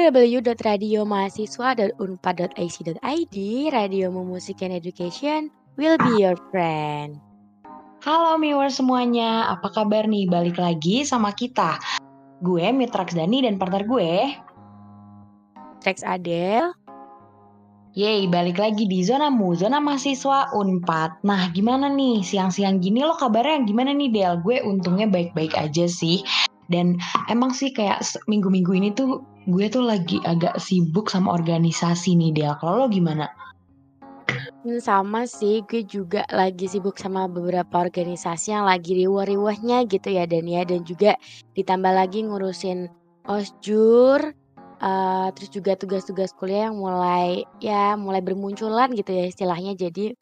www.radiomahasiswa.unpad.ac.id Radio Music and Education will be your friend. Halo viewers semuanya, apa kabar nih? Balik lagi sama kita. Gue Mitrax Dani dan partner gue Trax Adel. Yeay, balik lagi di Zonamu, Zona Mahasiswa Unpad. Nah, gimana nih? Siang-siang gini lo kabarnya gimana nih, Del? Gue untungnya baik-baik aja sih. Dan emang sih kayak minggu-minggu ini tuh gue tuh lagi agak sibuk sama organisasi nih Del. Kalau lo gimana? Hmm, sama sih, gue juga lagi sibuk sama beberapa organisasi yang lagi riwah-riwahnya gitu ya Dan ya. Dan juga ditambah lagi ngurusin osjur, uh, terus juga tugas-tugas kuliah yang mulai ya mulai bermunculan gitu ya istilahnya. Jadi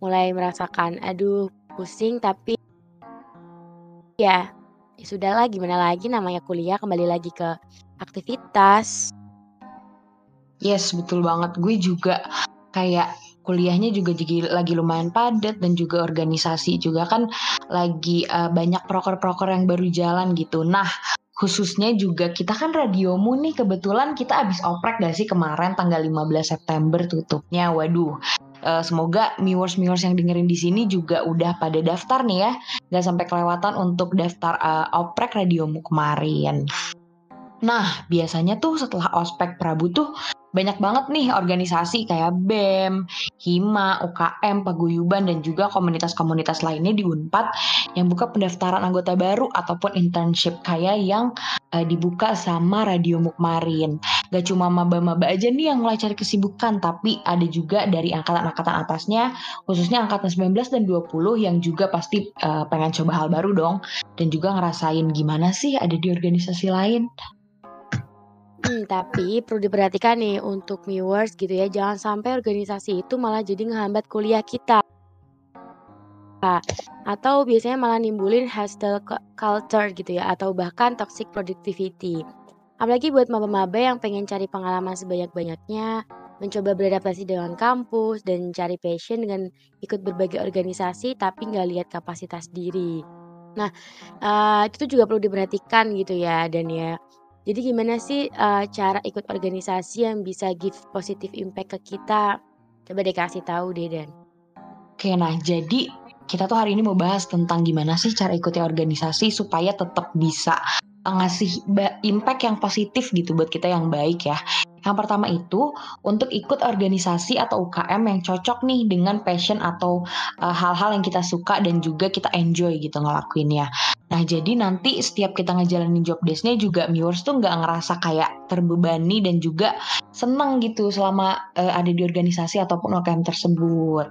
mulai merasakan, aduh pusing tapi ya ya sudahlah gimana lagi namanya kuliah kembali lagi ke aktivitas. Yes, betul banget. Gue juga kayak kuliahnya juga jadi lagi lumayan padat dan juga organisasi juga kan lagi uh, banyak proker-proker yang baru jalan gitu. Nah, khususnya juga kita kan radiomu nih kebetulan kita habis oprek gak sih kemarin tanggal 15 September tutupnya. Waduh, uh, semoga viewers-viewers yang dengerin di sini juga udah pada daftar nih ya. Gak sampai kelewatan untuk daftar uh, oprek radiomu kemarin. Nah, biasanya tuh setelah ospek Prabu tuh banyak banget nih organisasi kayak BEM, HIMA, UKM, Paguyuban, dan juga komunitas-komunitas lainnya di UNPAD yang buka pendaftaran anggota baru ataupun internship kayak yang uh, dibuka sama Radio Mukmarin. Gak cuma maba-maba aja nih yang mulai cari kesibukan, tapi ada juga dari angkatan-angkatan atasnya, khususnya angkatan 19 dan 20 yang juga pasti uh, pengen coba hal baru dong, dan juga ngerasain gimana sih ada di organisasi lain. Hmm, tapi perlu diperhatikan nih untuk viewers gitu ya, jangan sampai organisasi itu malah jadi ngehambat kuliah kita. Atau biasanya malah nimbulin hostile culture gitu ya, atau bahkan toxic productivity. Apalagi buat maba-maba yang pengen cari pengalaman sebanyak-banyaknya, mencoba beradaptasi dengan kampus, dan cari passion dengan ikut berbagai organisasi tapi nggak lihat kapasitas diri. Nah, uh, itu juga perlu diperhatikan gitu ya, dan ya jadi gimana sih, uh, cara ikut organisasi yang bisa give positive impact ke kita? Coba deh kasih tahu deh, Dan. Oke, nah jadi kita tuh hari ini mau bahas tentang gimana sih cara ikuti organisasi supaya tetap bisa ngasih impact yang positif gitu buat kita yang baik ya. Yang pertama itu untuk ikut organisasi atau UKM yang cocok nih dengan passion atau eh, hal-hal yang kita suka dan juga kita enjoy gitu ngelakuinnya. Nah jadi nanti setiap kita ngejalanin job desknya juga viewers tuh nggak ngerasa kayak terbebani dan juga seneng gitu selama uh, ada di organisasi ataupun UKM tersebut.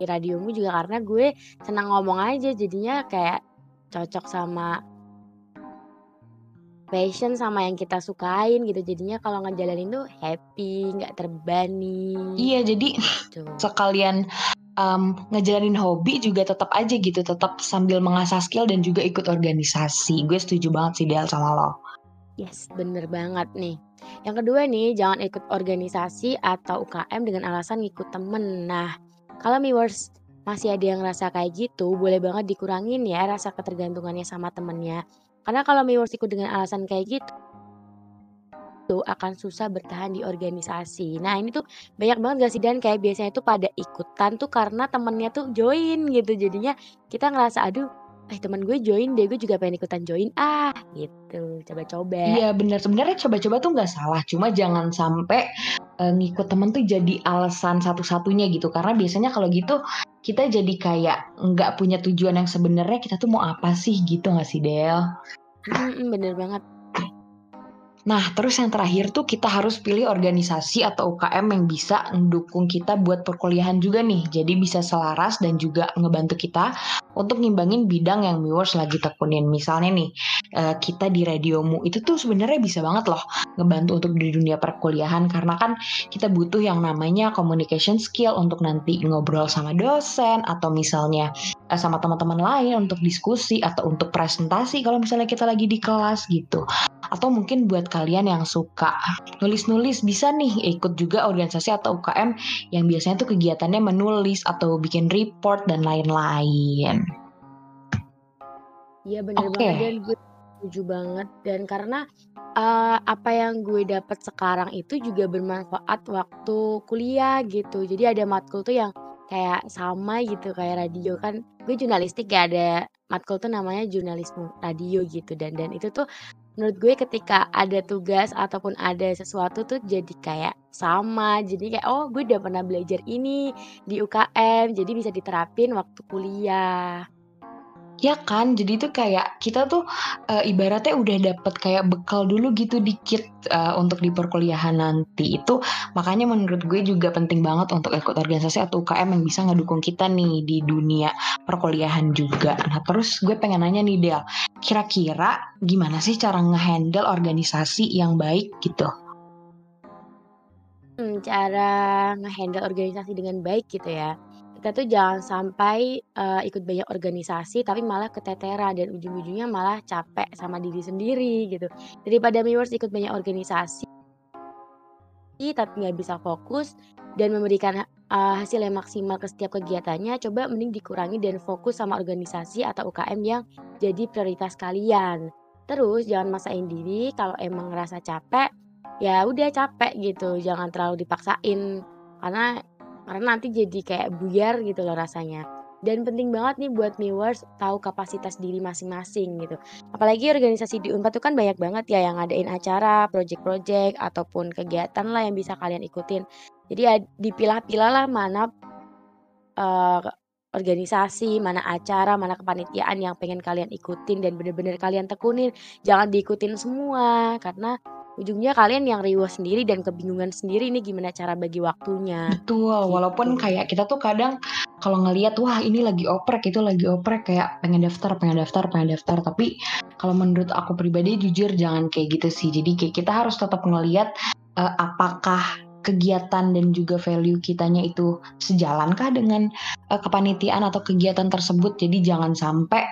Di radiomu juga karena gue senang ngomong aja jadinya kayak cocok sama passion sama yang kita sukain gitu. Jadinya kalau ngejalanin tuh happy nggak terbani iya jadi gitu. sekalian um, ngejalanin hobi juga tetap aja gitu tetap sambil mengasah skill dan juga ikut organisasi. Gue setuju banget sih Del sama lo. Yes bener banget nih. Yang kedua nih jangan ikut organisasi atau UKM dengan alasan ngikut temen. Nah kalau viewers masih ada yang rasa kayak gitu, boleh banget dikurangin ya rasa ketergantungannya sama temennya. Karena kalau viewers ikut dengan alasan kayak gitu, itu akan susah bertahan di organisasi. Nah ini tuh banyak banget gak sih dan? Kayak biasanya tuh pada ikutan tuh karena temennya tuh join gitu. Jadinya kita ngerasa aduh eh teman gue join deh gue juga pengen ikutan join. Ah gitu. Coba-coba. Iya benar sebenarnya coba-coba tuh nggak salah. Cuma jangan sampai uh, ngikut temen tuh jadi alasan satu-satunya gitu. Karena biasanya kalau gitu kita jadi kayak nggak punya tujuan yang sebenarnya kita tuh mau apa sih gitu nggak sih Del? Hmm, bener banget Nah, terus yang terakhir tuh kita harus pilih organisasi atau UKM yang bisa mendukung kita buat perkuliahan juga nih. Jadi bisa selaras dan juga ngebantu kita untuk ngimbangin bidang yang viewers lagi tekunin. Misalnya nih, eh, kita di radiomu itu tuh sebenarnya bisa banget loh ngebantu untuk di dunia perkuliahan karena kan kita butuh yang namanya communication skill untuk nanti ngobrol sama dosen atau misalnya eh, sama teman-teman lain untuk diskusi atau untuk presentasi kalau misalnya kita lagi di kelas gitu. atau mungkin buat kalian yang suka nulis-nulis bisa nih ikut juga organisasi atau UKM yang biasanya tuh kegiatannya menulis atau bikin report dan lain-lain. Iya bener okay. banget dan gue setuju banget. Dan karena uh, apa yang gue dapat sekarang itu juga bermanfaat waktu kuliah gitu. Jadi ada matkul tuh yang kayak sama gitu kayak radio kan. Gue jurnalistik ya ada matkul tuh namanya jurnalisme radio gitu. Dan dan itu tuh menurut gue ketika ada tugas ataupun ada sesuatu tuh jadi kayak sama. Jadi kayak oh gue udah pernah belajar ini di UKM jadi bisa diterapin waktu kuliah Ya kan, jadi itu kayak kita tuh uh, ibaratnya udah dapet kayak bekal dulu gitu dikit uh, untuk di perkuliahan nanti. Itu makanya menurut gue juga penting banget untuk ikut organisasi atau UKM yang bisa ngedukung kita nih di dunia perkuliahan juga. Nah terus gue pengen nanya nih Del, kira-kira gimana sih cara ngehandle organisasi yang baik gitu? Hmm, cara ngehandle organisasi dengan baik gitu ya kita tuh jangan sampai uh, ikut banyak organisasi tapi malah keteteran dan ujung-ujungnya malah capek sama diri sendiri gitu. Daripada viewers ikut banyak organisasi tapi nggak bisa fokus dan memberikan uh, hasil yang maksimal ke setiap kegiatannya, coba mending dikurangi dan fokus sama organisasi atau UKM yang jadi prioritas kalian. Terus jangan masain diri kalau emang ngerasa capek, ya udah capek gitu, jangan terlalu dipaksain karena karena nanti jadi kayak buyar gitu loh rasanya. Dan penting banget nih buat viewers tahu kapasitas diri masing-masing gitu. Apalagi organisasi di Unpad itu kan banyak banget ya yang ngadain acara, project-project ataupun kegiatan lah yang bisa kalian ikutin. Jadi ya dipilah-pilah lah mana uh, organisasi, mana acara, mana kepanitiaan yang pengen kalian ikutin dan bener-bener kalian tekunin. Jangan diikutin semua karena ujungnya kalian yang riuh sendiri dan kebingungan sendiri ini gimana cara bagi waktunya. Betul, gitu. walaupun kayak kita tuh kadang kalau ngelihat wah ini lagi oprek itu lagi oprek kayak pengen daftar, pengen daftar, pengen daftar, tapi kalau menurut aku pribadi jujur jangan kayak gitu sih. Jadi kayak kita harus tetap ngelihat uh, apakah kegiatan dan juga value kitanya itu sejalankah dengan uh, kepanitiaan atau kegiatan tersebut. Jadi jangan sampai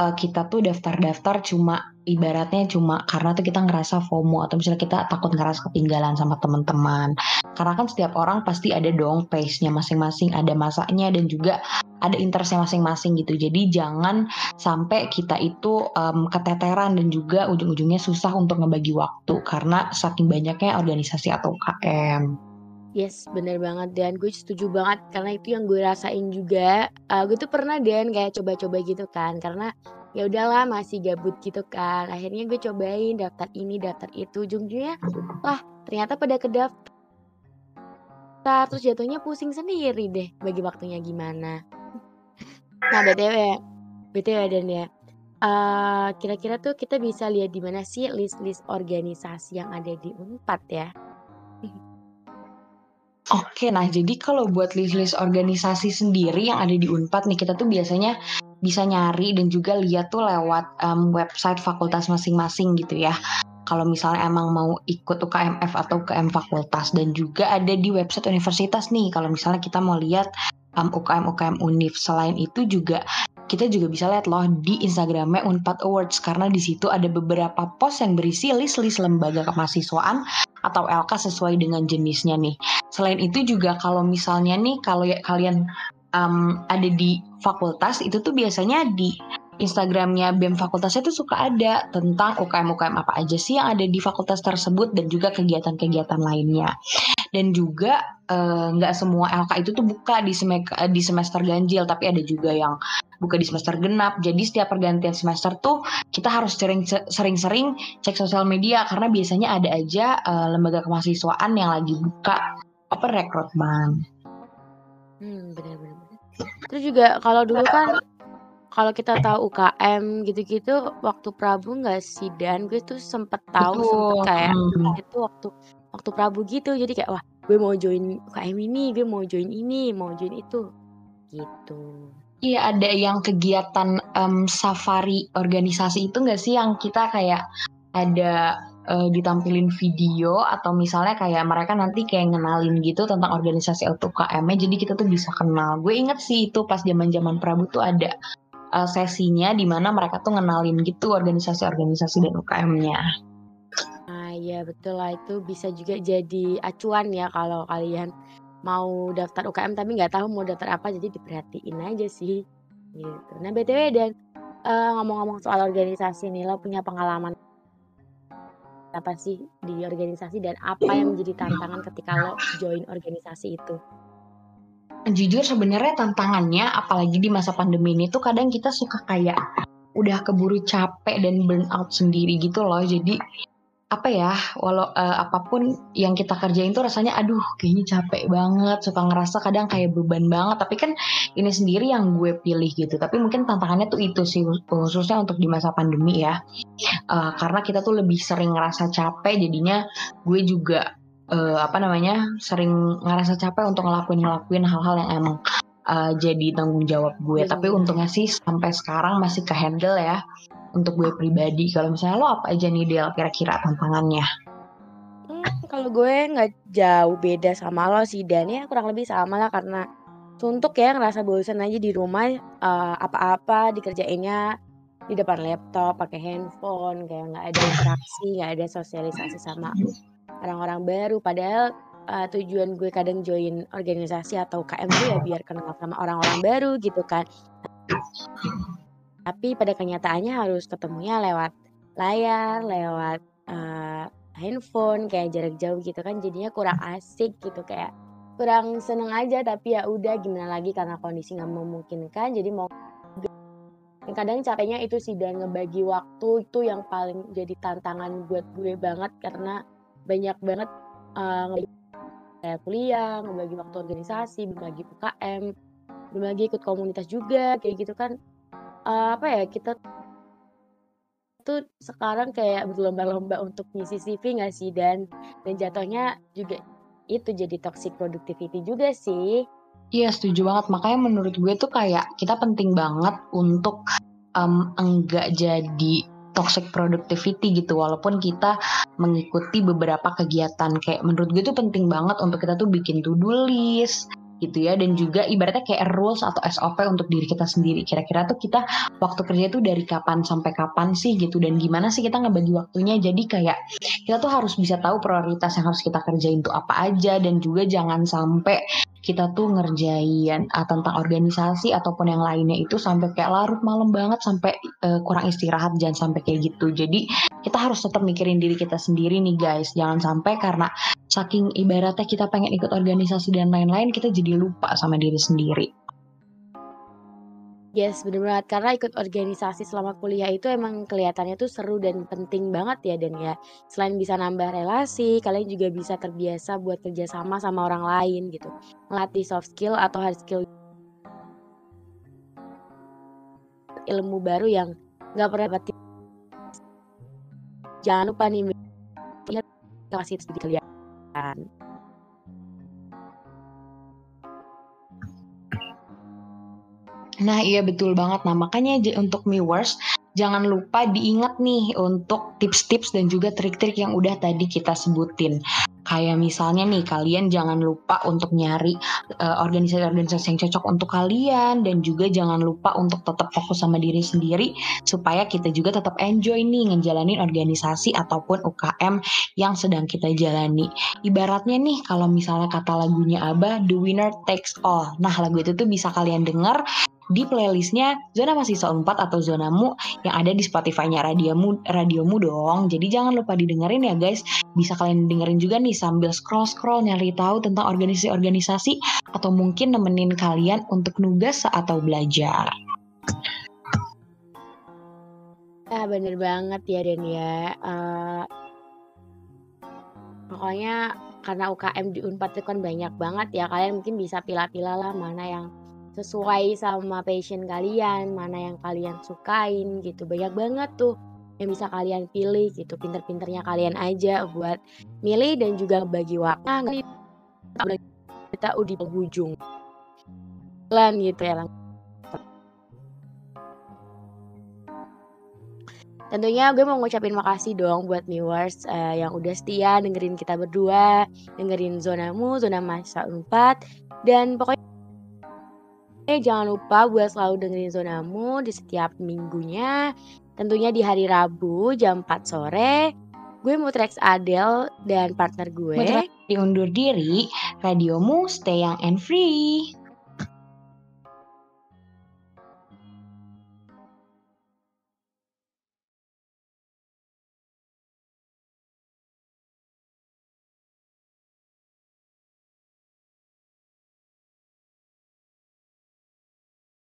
uh, kita tuh daftar-daftar cuma ibaratnya cuma karena tuh kita ngerasa FOMO atau misalnya kita takut ngerasa ketinggalan sama teman-teman. Karena kan setiap orang pasti ada dong pace-nya masing-masing, ada masanya dan juga ada interestnya masing-masing gitu. Jadi jangan sampai kita itu um, keteteran dan juga ujung-ujungnya susah untuk ngebagi waktu karena saking banyaknya organisasi atau KM. Yes, bener banget dan gue setuju banget karena itu yang gue rasain juga. Uh, gue tuh pernah dan kayak coba-coba gitu kan karena ya udahlah masih gabut gitu kan. Akhirnya gue cobain daftar ini, daftar itu. Ujung-ujungnya wah ternyata pada kedaftar terus jatuhnya pusing sendiri deh bagi waktunya gimana. Nah, BTW, BTW dan ya. Uh, kira-kira tuh kita bisa lihat di mana sih list-list organisasi yang ada di Unpad ya. Oke, nah jadi kalau buat list-list organisasi sendiri yang ada di Unpad nih kita tuh biasanya bisa nyari dan juga lihat tuh lewat um, website fakultas masing-masing gitu ya. Kalau misalnya emang mau ikut UKMF atau UKM fakultas dan juga ada di website universitas nih kalau misalnya kita mau lihat um, UKM UKM Unif. Selain itu juga kita juga bisa lihat loh di Instagramnya Unpad Awards karena di situ ada beberapa post yang berisi list-list lembaga kemahasiswaan atau LK sesuai dengan jenisnya nih. Selain itu juga kalau misalnya nih kalau ya, kalian um, ada di fakultas itu tuh biasanya di Instagramnya BEM fakultasnya tuh suka ada tentang UKM-UKM apa aja sih yang ada di fakultas tersebut dan juga kegiatan-kegiatan lainnya. Dan juga eh, nggak uh, semua LK itu tuh buka di, di semester ganjil, tapi ada juga yang buka di semester genap. Jadi setiap pergantian semester tuh kita harus sering-sering cek sosial media karena biasanya ada aja uh, lembaga kemahasiswaan yang lagi buka apa rekrutmen. Hmm, benar-benar. Terus juga kalau dulu kan kalau kita tahu UKM gitu-gitu waktu Prabu nggak sih dan gue tuh sempet tahu sempet kayak hmm. itu waktu waktu Prabu gitu jadi kayak wah gue mau join UKM ini gue mau join ini mau join itu gitu Iya ada yang kegiatan um, safari organisasi itu nggak sih yang kita kayak ada uh, ditampilin video atau misalnya kayak mereka nanti kayak ngenalin gitu tentang organisasi atau UKM-nya jadi kita tuh bisa kenal. Gue inget sih itu pas zaman-zaman Prabu tuh ada uh, sesinya di mana mereka tuh ngenalin gitu organisasi-organisasi dan UKM-nya. Iya betul lah itu bisa juga jadi acuan ya kalau kalian mau daftar UKM tapi nggak tahu mau daftar apa jadi diperhatiin aja sih, gitu. Nah BTW dan, eee, ngomong-ngomong soal organisasi nih lo punya pengalaman apa sih di organisasi dan apa yang menjadi tantangan ketika lo join organisasi itu? Jujur sebenarnya tantangannya apalagi di masa pandemi ini tuh kadang kita suka kayak udah keburu capek dan burnout sendiri gitu loh. Jadi apa ya, walau uh, apa pun yang kita kerjain tuh rasanya aduh kayaknya capek banget, suka ngerasa kadang kayak beban banget, tapi kan ini sendiri yang gue pilih gitu. Tapi mungkin tantangannya tuh itu sih khususnya untuk di masa pandemi ya. Uh, karena kita tuh lebih sering ngerasa capek jadinya gue juga uh, apa namanya sering ngerasa capek untuk ngelakuin ngelakuin hal-hal yang emang uh, jadi tanggung jawab gue. Tapi untungnya sih sampai sekarang masih ke handle ya untuk gue pribadi. Kalau misalnya lo apa aja nih Del kira-kira tantangannya? Hmm, kalau gue nggak jauh beda sama lo sih dan ya kurang lebih sama lah karena suntuk ya ngerasa bosan aja di rumah uh, apa-apa dikerjainnya di depan laptop pakai handphone kayak nggak ada interaksi nggak ada sosialisasi sama orang-orang baru padahal uh, tujuan gue kadang join organisasi atau KM ya biar kenal sama orang-orang baru gitu kan tapi pada kenyataannya harus ketemunya lewat layar, lewat, uh, handphone, kayak jarak jauh gitu kan. Jadinya kurang asik gitu, kayak kurang seneng aja. Tapi ya udah gimana lagi? Karena kondisi nggak memungkinkan jadi mau kadang capeknya itu sih dan ngebagi waktu itu yang paling jadi tantangan buat gue banget. Karena banyak banget, uh, kayak kuliah, ngebagi waktu organisasi, berbagi UKM, berbagi ikut komunitas juga kayak gitu kan uh, apa ya, kita tuh sekarang kayak berlomba-lomba untuk ngisi CV nggak sih? Dan dan jatuhnya juga itu jadi toxic productivity juga sih. Iya setuju banget, makanya menurut gue tuh kayak kita penting banget untuk, um, enggak jadi toxic productivity gitu walaupun kita mengikuti beberapa kegiatan kayak menurut gue tuh penting banget untuk kita tuh bikin to do list, gitu ya. Dan juga ibaratnya kayak rules atau SOP untuk diri kita sendiri. Kira-kira tuh kita waktu kerja itu dari kapan sampai kapan sih gitu? Dan gimana sih kita ngebagi waktunya? Jadi kayak kita tuh harus bisa tahu prioritas yang harus kita kerjain tuh apa aja. Dan juga jangan sampai kita tuh ngerjain uh, tentang organisasi ataupun yang lainnya itu sampai kayak larut malam banget sampai uh, kurang istirahat jangan sampai kayak gitu. Jadi kita harus tetap mikirin diri kita sendiri nih guys. Jangan sampai karena saking ibaratnya kita pengen ikut organisasi dan lain-lain kita jadi lupa sama diri sendiri Yes, bener banget. Karena ikut organisasi selama kuliah itu emang kelihatannya tuh seru dan penting banget ya dan ya. Selain bisa nambah relasi, kalian juga bisa terbiasa buat kerjasama sama orang lain gitu. Melatih soft skill atau hard skill ilmu baru yang nggak pernah dapat. Jangan lupa nih kasih sedikit kalian. Nah iya betul banget. Nah makanya untuk viewers jangan lupa diingat nih untuk tips-tips dan juga trik-trik yang udah tadi kita sebutin. Kayak misalnya nih kalian jangan lupa untuk nyari uh, organisasi-organisasi yang cocok untuk kalian dan juga jangan lupa untuk tetap fokus sama diri sendiri supaya kita juga tetap enjoy nih ngejalanin organisasi ataupun UKM yang sedang kita jalani. Ibaratnya nih kalau misalnya kata lagunya Abah, the winner takes all. Nah lagu itu tuh bisa kalian dengar di playlistnya Zona Mahasiswa 4 atau Zonamu yang ada di Spotify-nya radiomu, radiomu dong. Jadi jangan lupa didengerin ya guys. Bisa kalian dengerin juga nih sambil scroll-scroll nyari tahu tentang organisasi-organisasi atau mungkin nemenin kalian untuk nugas atau belajar. Ah bener banget ya Den ya. Uh, pokoknya karena UKM di Unpad itu kan banyak banget ya kalian mungkin bisa pilih-pilih lah mana yang sesuai sama passion kalian, mana yang kalian sukain gitu. Banyak banget tuh yang bisa kalian pilih gitu. Pinter-pinternya kalian aja buat milih dan juga bagi waktu. Nah, kita udah penghujung. Lan gitu ya. Lang. Tentunya gue mau ngucapin makasih dong buat viewers uh, yang udah setia dengerin kita berdua, dengerin zonamu, zona masa 4 dan pokoknya Eh, jangan lupa buat selalu dengerin Zonamu di setiap minggunya. Tentunya di hari Rabu jam 4 sore. Gue Mutrex Adele dan partner gue. Mutlak diundur diri, radiomu stay young and free.